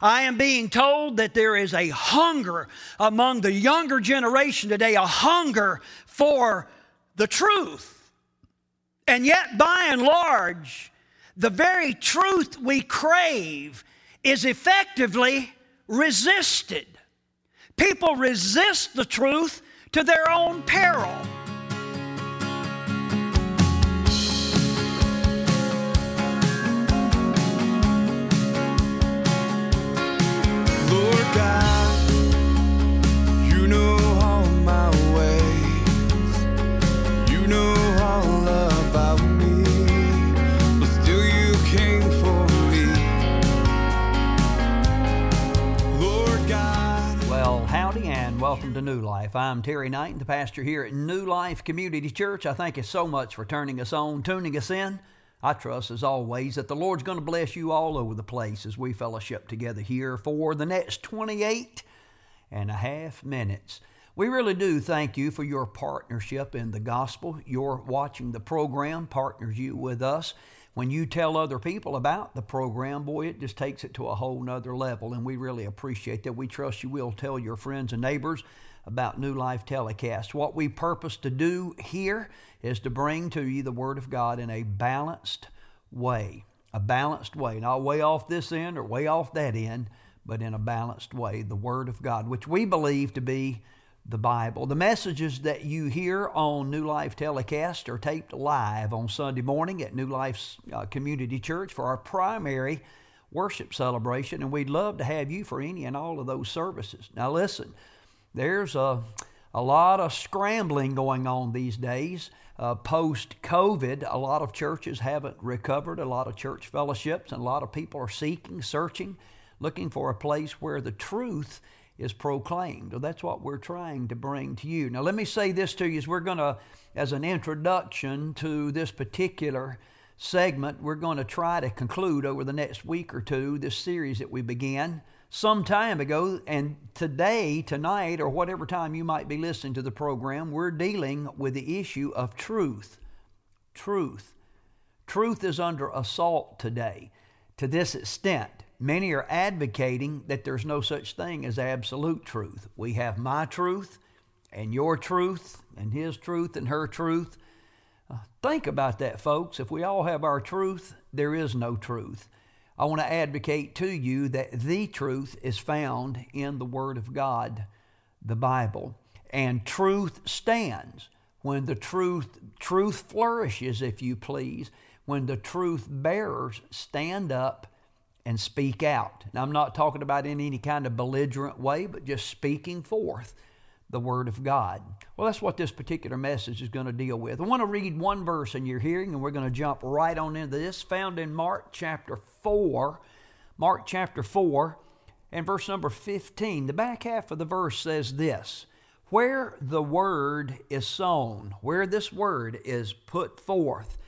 I am being told that there is a hunger among the younger generation today, a hunger for the truth. And yet, by and large, the very truth we crave is effectively resisted. People resist the truth to their own peril. Welcome to New Life. I'm Terry Knight, the pastor here at New Life Community Church. I thank you so much for turning us on, tuning us in. I trust, as always, that the Lord's going to bless you all over the place as we fellowship together here for the next 28 and a half minutes. We really do thank you for your partnership in the gospel. Your watching the program partners you with us. When you tell other people about the program, boy, it just takes it to a whole nother level, and we really appreciate that. We trust you will tell your friends and neighbors about New Life Telecast. What we purpose to do here is to bring to you the Word of God in a balanced way. A balanced way, not way off this end or way off that end, but in a balanced way. The Word of God, which we believe to be the Bible. The messages that you hear on New Life Telecast are taped live on Sunday morning at New Life uh, Community Church for our primary worship celebration, and we'd love to have you for any and all of those services. Now, listen, there's a, a lot of scrambling going on these days. Uh, Post COVID, a lot of churches haven't recovered, a lot of church fellowships, and a lot of people are seeking, searching, looking for a place where the truth is proclaimed. Well, that's what we're trying to bring to you. Now, let me say this to you as we're going to, as an introduction to this particular segment, we're going to try to conclude over the next week or two this series that we began some time ago. And today, tonight, or whatever time you might be listening to the program, we're dealing with the issue of truth. Truth. Truth is under assault today to this extent. Many are advocating that there's no such thing as absolute truth. We have my truth and your truth and his truth and her truth. Uh, think about that, folks. If we all have our truth, there is no truth. I want to advocate to you that the truth is found in the Word of God, the Bible. And truth stands when the truth truth flourishes, if you please, when the truth bearers stand up and speak out. Now, I'm not talking about in any kind of belligerent way, but just speaking forth the Word of God. Well, that's what this particular message is going to deal with. I want to read one verse in your hearing, and we're going to jump right on into this, found in Mark chapter 4. Mark chapter 4 and verse number 15. The back half of the verse says this Where the Word is sown, where this Word is put forth,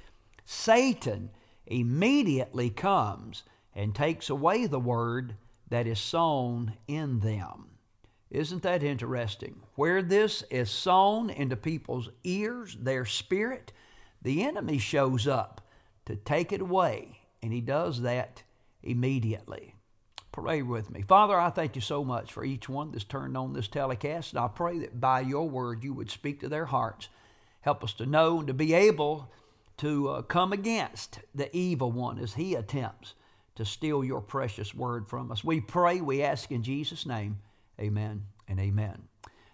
Satan immediately comes and takes away the word that is sown in them. Isn't that interesting? Where this is sown into people's ears, their spirit, the enemy shows up to take it away, and he does that immediately. Pray with me. Father, I thank you so much for each one that's turned on this telecast, and I pray that by your word you would speak to their hearts. Help us to know and to be able to uh, come against the evil one as he attempts to steal your precious word from us. We pray, we ask in Jesus' name. Amen and amen.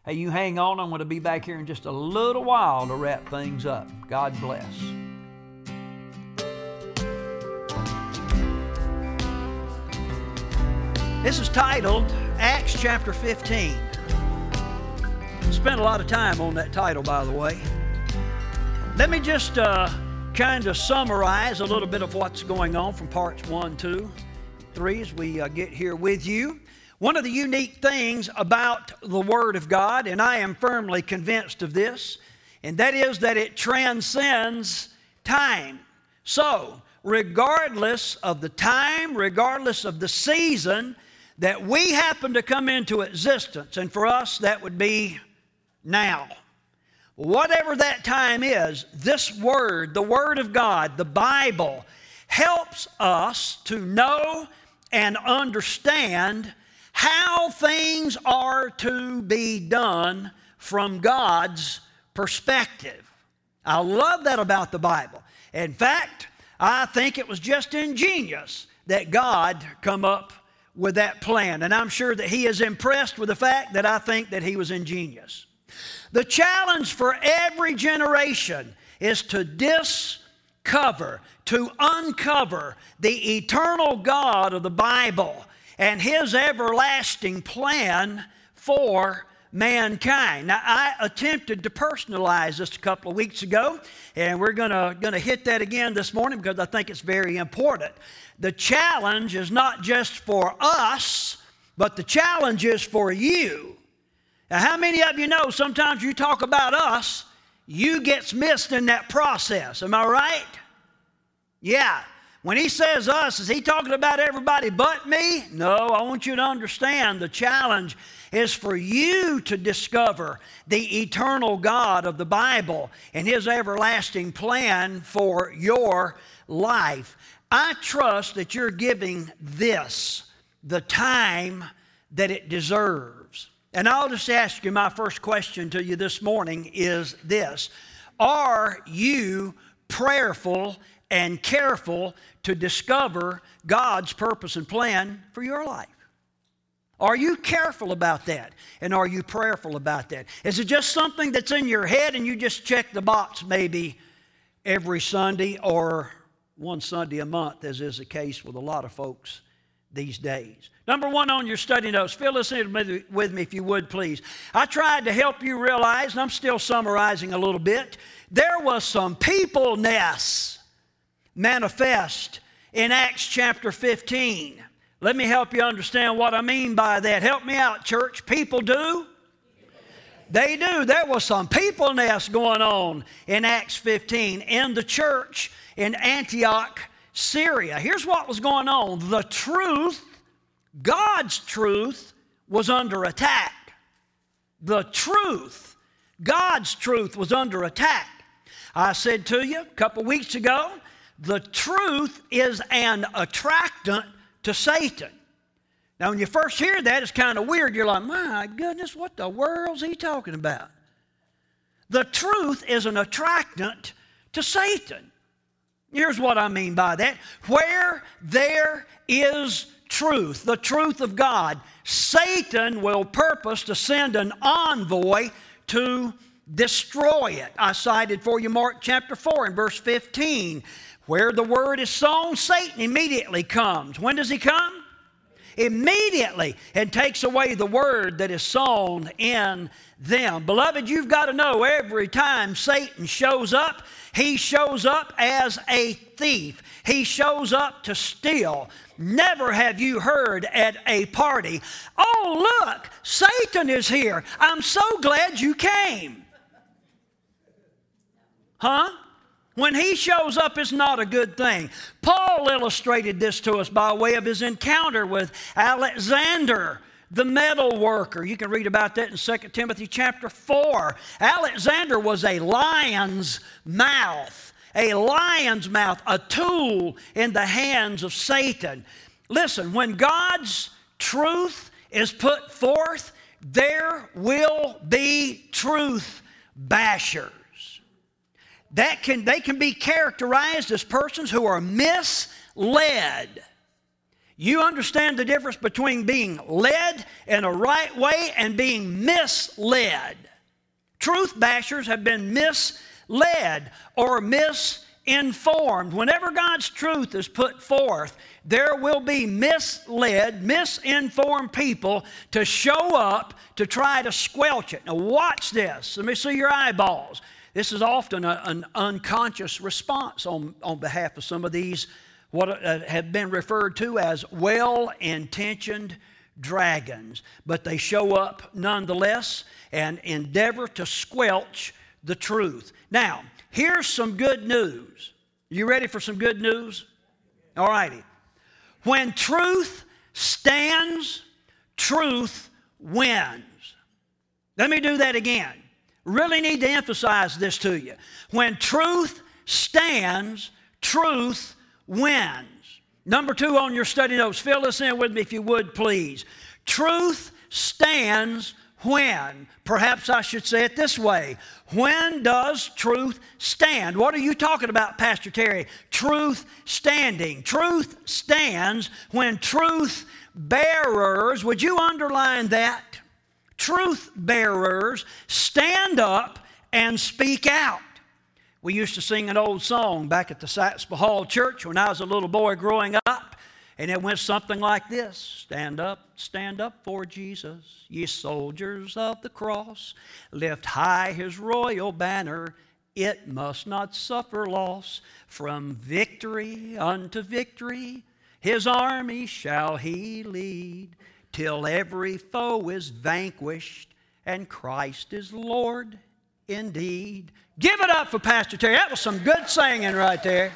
Hey, you hang on. I'm going to be back here in just a little while to wrap things up. God bless. This is titled Acts chapter 15. Spent a lot of time on that title, by the way. Let me just uh, kind of summarize a little bit of what's going on from parts one, two, three as we uh, get here with you. One of the unique things about the Word of God, and I am firmly convinced of this, and that is that it transcends time. So, regardless of the time, regardless of the season that we happen to come into existence, and for us that would be now. Whatever that time is, this Word, the Word of God, the Bible, helps us to know and understand how things are to be done from God's perspective. I love that about the Bible. In fact, I think it was just ingenious that God come up with that plan. And I'm sure that he is impressed with the fact that I think that he was ingenious. The challenge for every generation is to discover, to uncover the eternal God of the Bible and his everlasting plan for mankind. Now, I attempted to personalize this a couple of weeks ago, and we're going to hit that again this morning because I think it's very important. The challenge is not just for us, but the challenge is for you. Now, how many of you know sometimes you talk about us, you gets missed in that process? Am I right? Yeah. When he says us, is he talking about everybody but me? No, I want you to understand the challenge is for you to discover the eternal God of the Bible and his everlasting plan for your life. I trust that you're giving this the time that it deserves. And I'll just ask you my first question to you this morning is this Are you prayerful and careful to discover God's purpose and plan for your life? Are you careful about that? And are you prayerful about that? Is it just something that's in your head and you just check the box maybe every Sunday or one Sunday a month, as is the case with a lot of folks these days? Number one on your study notes, fill this in with me if you would, please. I tried to help you realize, and I'm still summarizing a little bit, there was some peopleness manifest in Acts chapter 15. Let me help you understand what I mean by that. Help me out, church. People do. They do. There was some peopleness going on in Acts 15 in the church in Antioch, Syria. Here's what was going on the truth, God's truth, was under attack. The truth, God's truth, was under attack. I said to you a couple weeks ago, the truth is an attractant to Satan. Now, when you first hear that, it's kind of weird. You're like, my goodness, what the world's he talking about? The truth is an attractant to Satan. Here's what I mean by that. Where there is truth, the truth of God, Satan will purpose to send an envoy to destroy it. I cited for you Mark chapter 4 and verse 15. Where the word is sown, Satan immediately comes. When does he come? Immediately and takes away the word that is sown in them. Beloved, you've got to know every time Satan shows up, he shows up as a thief. He shows up to steal. Never have you heard at a party, oh, look, Satan is here. I'm so glad you came. Huh? When he shows up, it's not a good thing. Paul illustrated this to us by way of his encounter with Alexander, the metal worker. You can read about that in 2 Timothy chapter 4. Alexander was a lion's mouth, a lion's mouth, a tool in the hands of Satan. Listen, when God's truth is put forth, there will be truth bashers that can, they can be characterized as persons who are misled. You understand the difference between being led in a right way and being misled. Truth bashers have been misled or misinformed. Whenever God's truth is put forth, there will be misled, misinformed people to show up to try to squelch it. Now, watch this. Let me see your eyeballs. This is often a, an unconscious response on, on behalf of some of these, what uh, have been referred to as well intentioned dragons. But they show up nonetheless and endeavor to squelch the truth. Now, here's some good news. You ready for some good news? All righty. When truth stands, truth wins. Let me do that again. Really need to emphasize this to you. When truth stands, truth wins. Number two on your study notes, fill this in with me if you would, please. Truth stands when. Perhaps I should say it this way When does truth stand? What are you talking about, Pastor Terry? Truth standing. Truth stands when truth bearers, would you underline that? Truth bearers stand up and speak out. We used to sing an old song back at the Satspa Hall Church when I was a little boy growing up, and it went something like this Stand up, stand up for Jesus, ye soldiers of the cross. Lift high his royal banner, it must not suffer loss. From victory unto victory, his army shall he lead, till every foe is vanquished, and Christ is Lord indeed. Give it up for Pastor Terry. That was some good singing right there.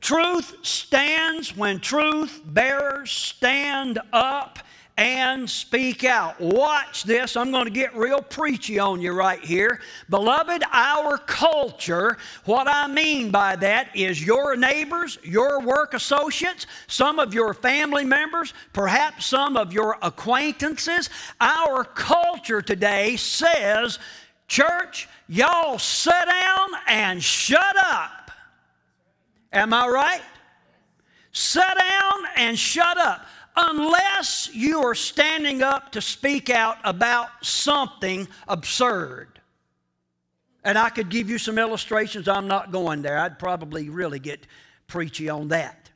Truth stands when truth bearers stand up and speak out. Watch this. I'm going to get real preachy on you right here. Beloved, our culture, what I mean by that is your neighbors, your work associates, some of your family members, perhaps some of your acquaintances. Our culture today says, Church, y'all sit down and shut up. Am I right? Sit down and shut up unless you are standing up to speak out about something absurd. And I could give you some illustrations. I'm not going there. I'd probably really get preachy on that.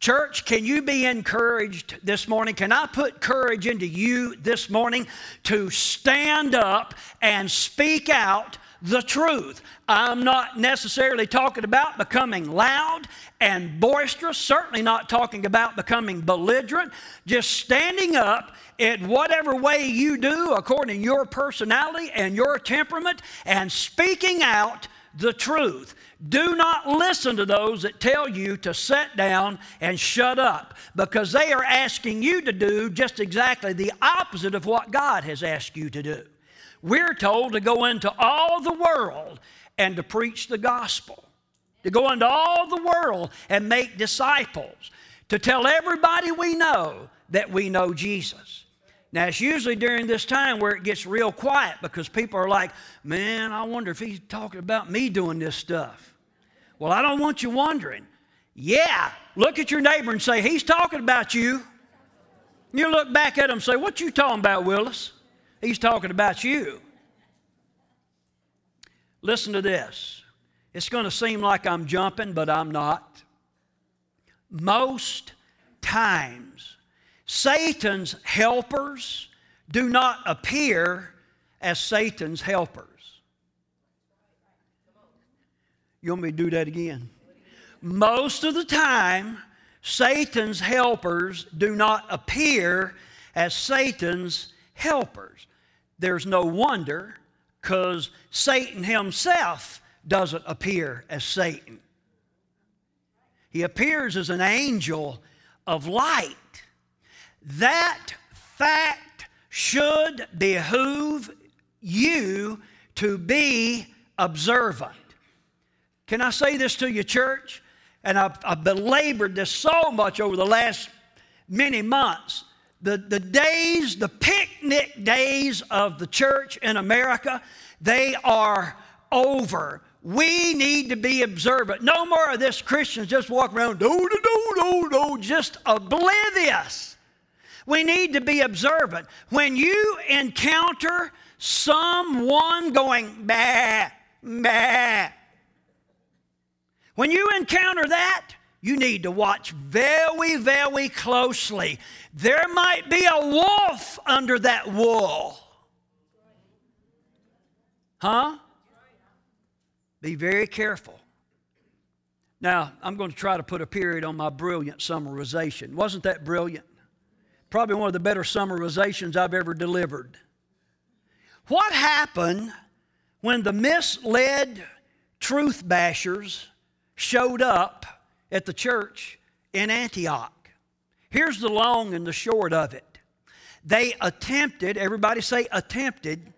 Church, can you be encouraged this morning? Can I put courage into you this morning to stand up and speak out the truth? I'm not necessarily talking about becoming loud and boisterous, certainly not talking about becoming belligerent, just standing up in whatever way you do according to your personality and your temperament and speaking out the truth. Do not listen to those that tell you to sit down and shut up because they are asking you to do just exactly the opposite of what God has asked you to do. We're told to go into all the world and to preach the gospel, to go into all the world and make disciples, to tell everybody we know that we know Jesus. Now, it's usually during this time where it gets real quiet because people are like, man, I wonder if he's talking about me doing this stuff. Well, I don't want you wondering. Yeah, look at your neighbor and say, he's talking about you. You look back at him and say, what you talking about, Willis? He's talking about you. Listen to this. It's going to seem like I'm jumping, but I'm not. Most times, Satan's helpers do not appear as Satan's helpers. You want me to do that again? Most of the time, Satan's helpers do not appear as Satan's helpers. There's no wonder because Satan himself doesn't appear as Satan. He appears as an angel of light. That fact should behoove you to be observant. Can I say this to you, church? And I've, I've belabored this so much over the last many months the, the days, the picnic days of the church in America, they are over. We need to be observant. No more of this Christians just walk around, no, no, no, no, no, just oblivious. We need to be observant. When you encounter someone going, bah, bah, when you encounter that, you need to watch very, very closely. There might be a wolf under that wool. Huh? Be very careful. Now, I'm going to try to put a period on my brilliant summarization. Wasn't that brilliant? Probably one of the better summarizations I've ever delivered. What happened when the misled truth bashers showed up at the church in Antioch. Here's the long and the short of it. They attempted, everybody say attempted,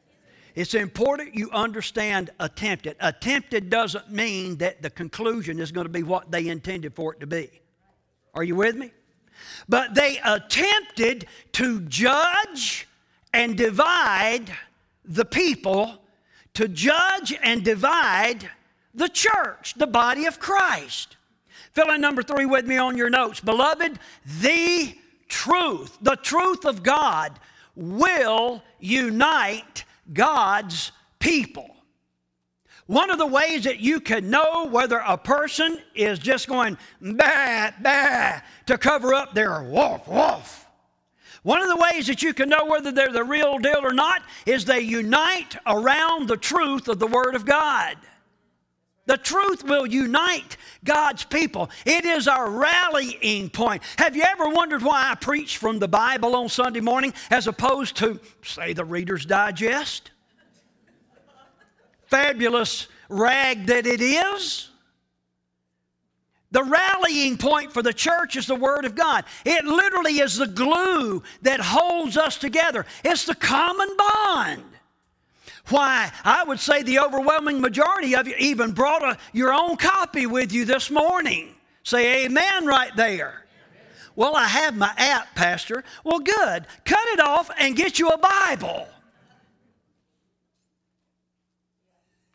It's important you understand attempted. Attempted doesn't mean that the conclusion is going to be what they intended for it to be. Are you with me? But they attempted to judge and divide the people, to judge and divide the church, the body of Christ. Fill in number three with me on your notes. Beloved, the truth, the truth of God will unite God's people. One of the ways that you can know whether a person is just going bah, bah to cover up their wolf, wolf. One of the ways that you can know whether they're the real deal or not is they unite around the truth of the Word of God. The truth will unite God's people. It is our rallying point. Have you ever wondered why I preach from the Bible on Sunday morning as opposed to, say, the Reader's Digest? fabulous rag that it is. The rallying point for the church is the Word of God. It literally is the glue that holds us together, it's the common bond. Why, I would say the overwhelming majority of you even brought a, your own copy with you this morning. Say amen right there. Well, I have my app, Pastor. Well, good. Cut it off and get you a Bible.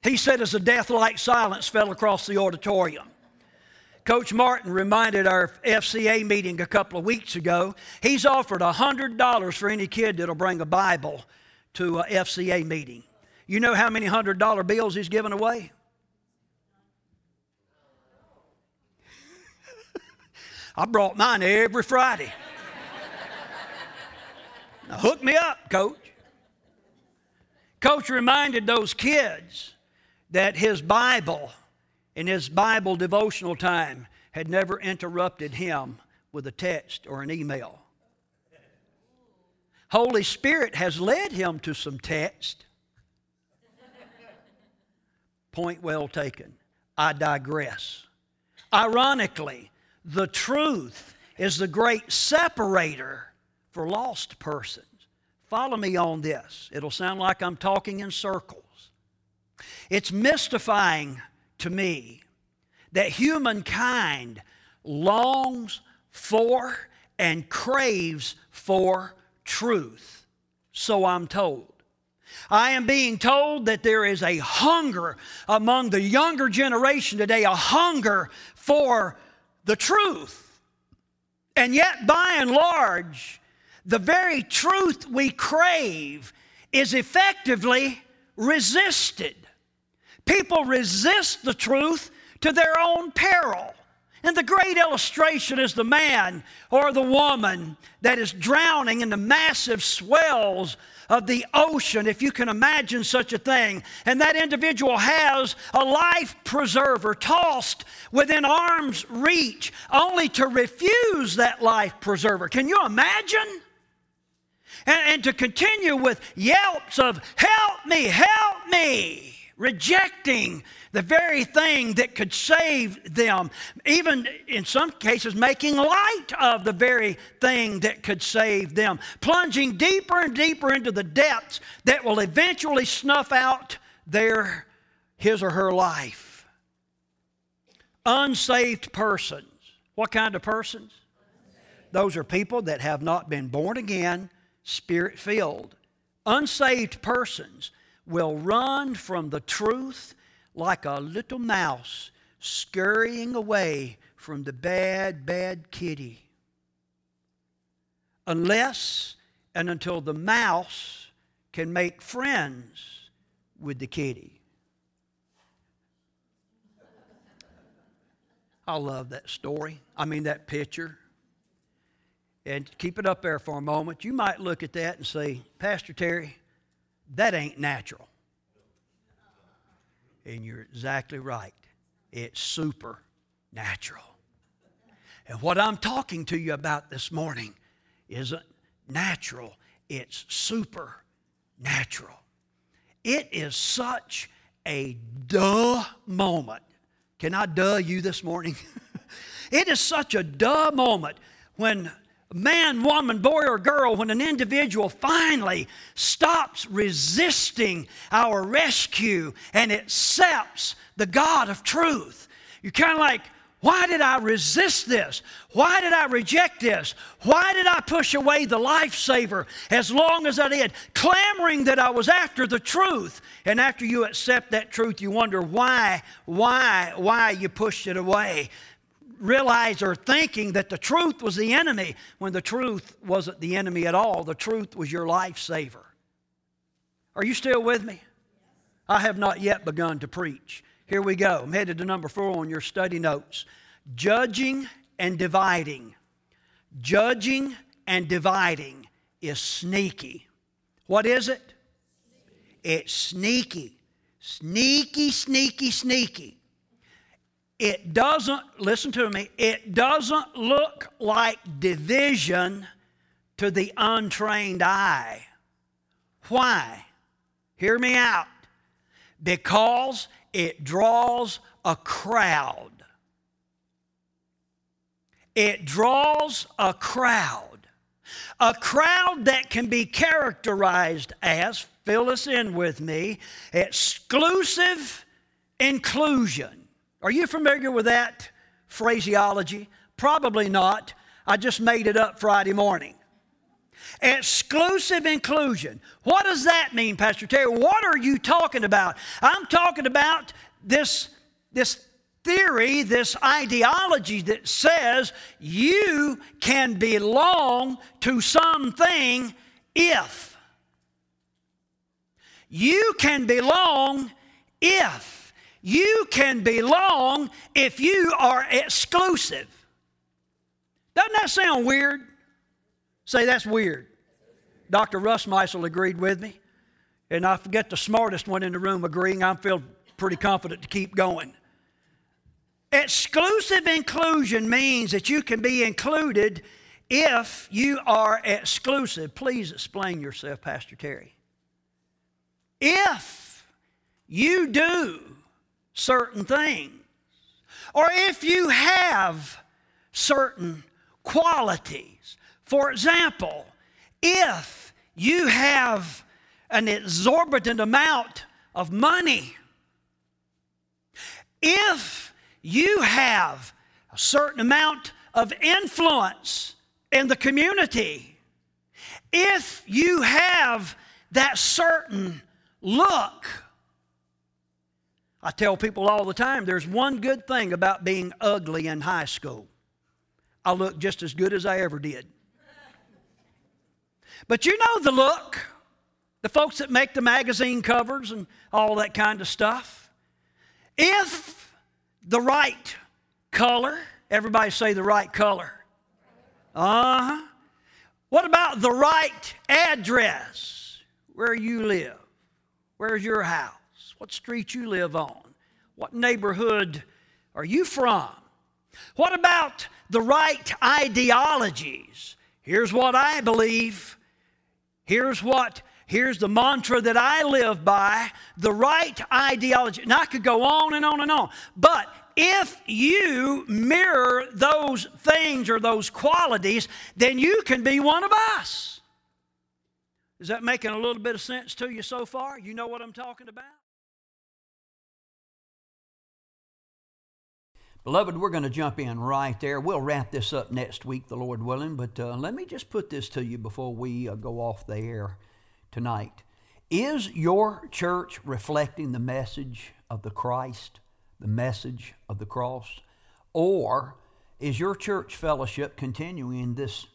He said as a death like silence fell across the auditorium. Coach Martin reminded our FCA meeting a couple of weeks ago, he's offered $100 for any kid that'll bring a Bible to a FCA meeting. You know how many $100 bills he's given away? I brought mine every Friday. now hook me up, coach. Coach reminded those kids that his Bible, in his Bible devotional time, had never interrupted him with a text or an email. Holy Spirit has led him to some text. Point well taken. I digress. Ironically, the truth is the great separator for lost persons. Follow me on this. It'll sound like I'm talking in circles. It's mystifying to me that humankind longs for and craves for truth. So I'm told. I am being told that there is a hunger among the younger generation today, a hunger for the truth. And yet, by and large, the very truth we crave is effectively resisted. People resist the truth to their own peril. And the great illustration is the man or the woman that is drowning in the massive swells of the ocean, if you can imagine such a thing. And that individual has a life preserver tossed within arm's reach, only to refuse that life preserver. Can you imagine? And, and to continue with yelps of, Help me, help me rejecting the very thing that could save them, even in some cases, making light of the very thing that could save them, plunging deeper and deeper into the depths that will eventually snuff out their his or her life. Unsaved persons. What kind of persons? Those are people that have not been born again, spirit filled. Unsaved persons will run from the truth like a little mouse scurrying away from the bad, bad kitty. Unless and until the mouse can make friends with the kitty. I love that story. I mean, that picture. And keep it up there for a moment. You might look at that and say, Pastor Terry, that ain't natural. And you're exactly right. It's supernatural. And what I'm talking to you about this morning isn't natural, it's supernatural. It is such a duh moment. Can I duh you this morning? it is such a duh moment when man, woman, boy, or girl, when an individual finally stops resisting our rescue and accepts the God of truth, you're kind of like, why did I resist this? Why did I reject this? Why did I push away the lifesaver as long as I did, clamoring that I was after the truth? And after you accept that truth, you wonder why, why, why you pushed it away. Realize or thinking that the truth was the enemy when the truth wasn't the enemy at all. The truth was your lifesaver. Are you still with me? I have not yet begun to preach. Here we go. I'm headed to number four on your study notes. Judging and dividing. Judging and dividing is sneaky. What is it? It's sneaky. Sneaky, sneaky, sneaky. It doesn't, listen to me, it doesn't look like division to the untrained eye. Why? Hear me out. Because it draws a crowd. It draws a crowd. A crowd that can be characterized as, fill us in with me, exclusive inclusion. Are you familiar with that phraseology? Probably not. I just made it up Friday morning. Exclusive inclusion. What does that mean, Pastor Terry? What are you talking about? I'm talking about this, this theory, this ideology that says you can belong to something if. You can belong if. You can belong if you are exclusive. Doesn't that sound weird? Say that's weird. Dr. Russ Meisel agreed with me, and I forget the smartest one in the room agreeing. I feel pretty confident to keep going. Exclusive inclusion means that you can be included if you are exclusive. Please explain yourself, Pastor Terry. If you do certain things, or if you have certain qualities, for example, if you have an exorbitant amount of money, if you have a certain amount of influence in the community, if you have that certain look, I tell people all the time there's one good thing about being ugly in high school. I look just as good as I ever did. But you know the look, the folks that make the magazine covers and all that kind of stuff. If the right color, everybody say the right color. Uh huh. What about the right address? Where you live? Where's your house? What street you live on? What neighborhood are you from? What about the right ideologies? Here's what I believe. Here's what here's the mantra that I live by the right ideology. And I could go on and on and on. But if you mirror those things or those qualities, then you can be one of us. Is that making a little bit of sense to you so far? You know what I'm talking about? Beloved, we're going to jump in right there. We'll wrap this up next week, the Lord willing, but uh, let me just put this to you before we uh, go off the air tonight. Is your church reflecting the message of the Christ, the message of the cross? Or is your church fellowship continuing this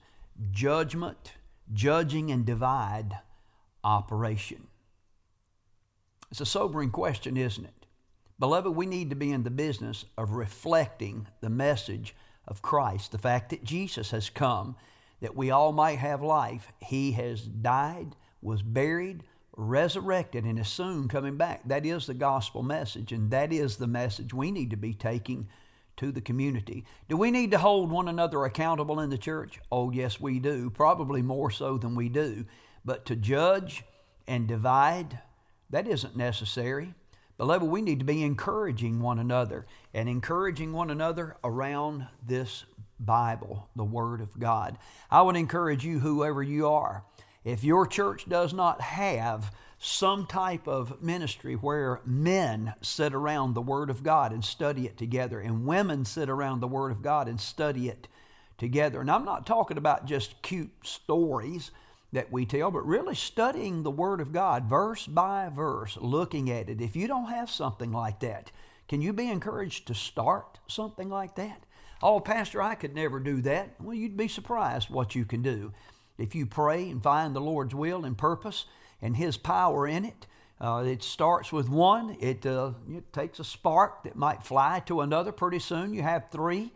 judgment, judging, and divide operation? It's a sobering question, isn't it? Beloved, we need to be in the business of reflecting the message of Christ, the fact that Jesus has come that we all might have life. He has died, was buried, resurrected, and is soon coming back. That is the gospel message, and that is the message we need to be taking to the community. Do we need to hold one another accountable in the church? Oh, yes, we do. Probably more so than we do. But to judge and divide, that isn't necessary. Beloved, we need to be encouraging one another and encouraging one another around this Bible, the Word of God. I would encourage you, whoever you are, if your church does not have some type of ministry where men sit around the Word of God and study it together, and women sit around the Word of God and study it together. And I'm not talking about just cute stories that we tell, but really studying the Word of God verse by verse, looking at it. If you don't have something like that, can you be encouraged to start something like that? Oh, Pastor, I could never do that. Well, you'd be surprised what you can do. If you pray and find the Lord's will and purpose and His power in it, uh, it starts with one. It, uh, it takes a spark that might fly to another. Pretty soon you have three.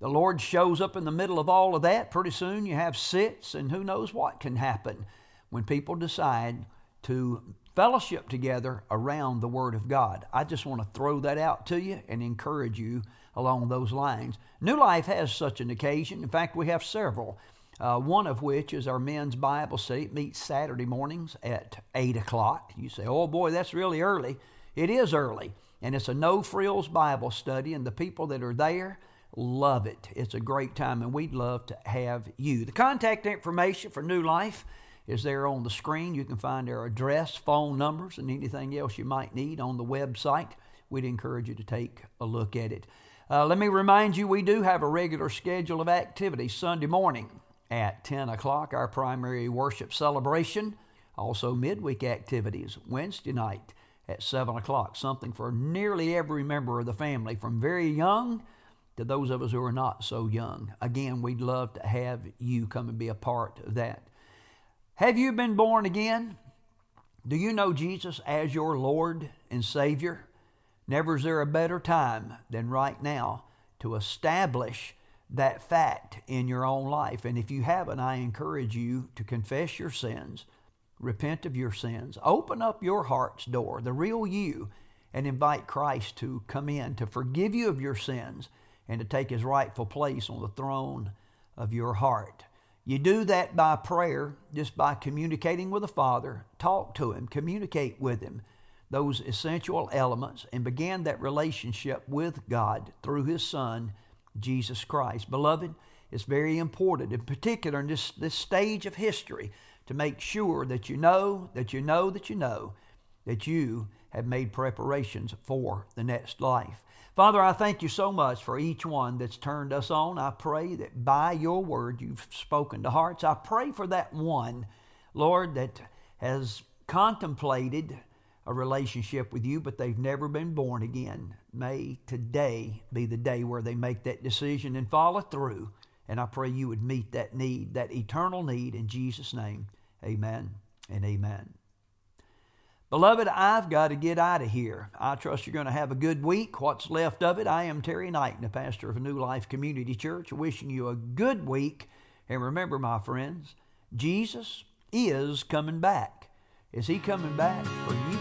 The Lord shows up in the middle of all of that. Pretty soon you have sits, and who knows what can happen when people decide to fellowship together around the Word of God. I just want to throw that out to you and encourage you along those lines. New Life has such an occasion. In fact, we have several uh, one of which is our men's Bible study. It meets Saturday mornings at 8 o'clock. You say, oh boy, that's really early. It is early. And it's a no frills Bible study, and the people that are there love it. It's a great time, and we'd love to have you. The contact information for New Life is there on the screen. You can find our address, phone numbers, and anything else you might need on the website. We'd encourage you to take a look at it. Uh, let me remind you, we do have a regular schedule of activities Sunday morning at 10 o'clock, our primary worship celebration. Also, midweek activities Wednesday night at 7 o'clock, something for nearly every member of the family, from very young to those of us who are not so young. Again, we'd love to have you come and be a part of that. Have you been born again? Do you know Jesus as your Lord and Savior? Never is there a better time than right now to establish that fact in your own life. And if you haven't, I encourage you to confess your sins, repent of your sins, open up your heart's door, the real you, and invite Christ to come in to forgive you of your sins and to take his rightful place on the throne of your heart. You do that by prayer, just by communicating with the Father, talk to him, communicate with him those essential elements, and begin that relationship with God through his Son Jesus Christ. Beloved, it's very important, in particular in this, this stage of history, to make sure that you know, that you know, that you know that you have made preparations for the next life. Father, I thank you so much for each one that's turned us on. I pray that by your word you've spoken to hearts. I pray for that one, Lord, that has contemplated a relationship with you, but they've never been born again. May today be the day where they make that decision and follow through. And I pray you would meet that need, that eternal need, in Jesus' name. Amen and amen. Beloved, I've got to get out of here. I trust you're going to have a good week. What's left of it, I am Terry Knight, the pastor of New Life Community Church, wishing you a good week. And remember, my friends, Jesus is coming back. Is he coming back for you?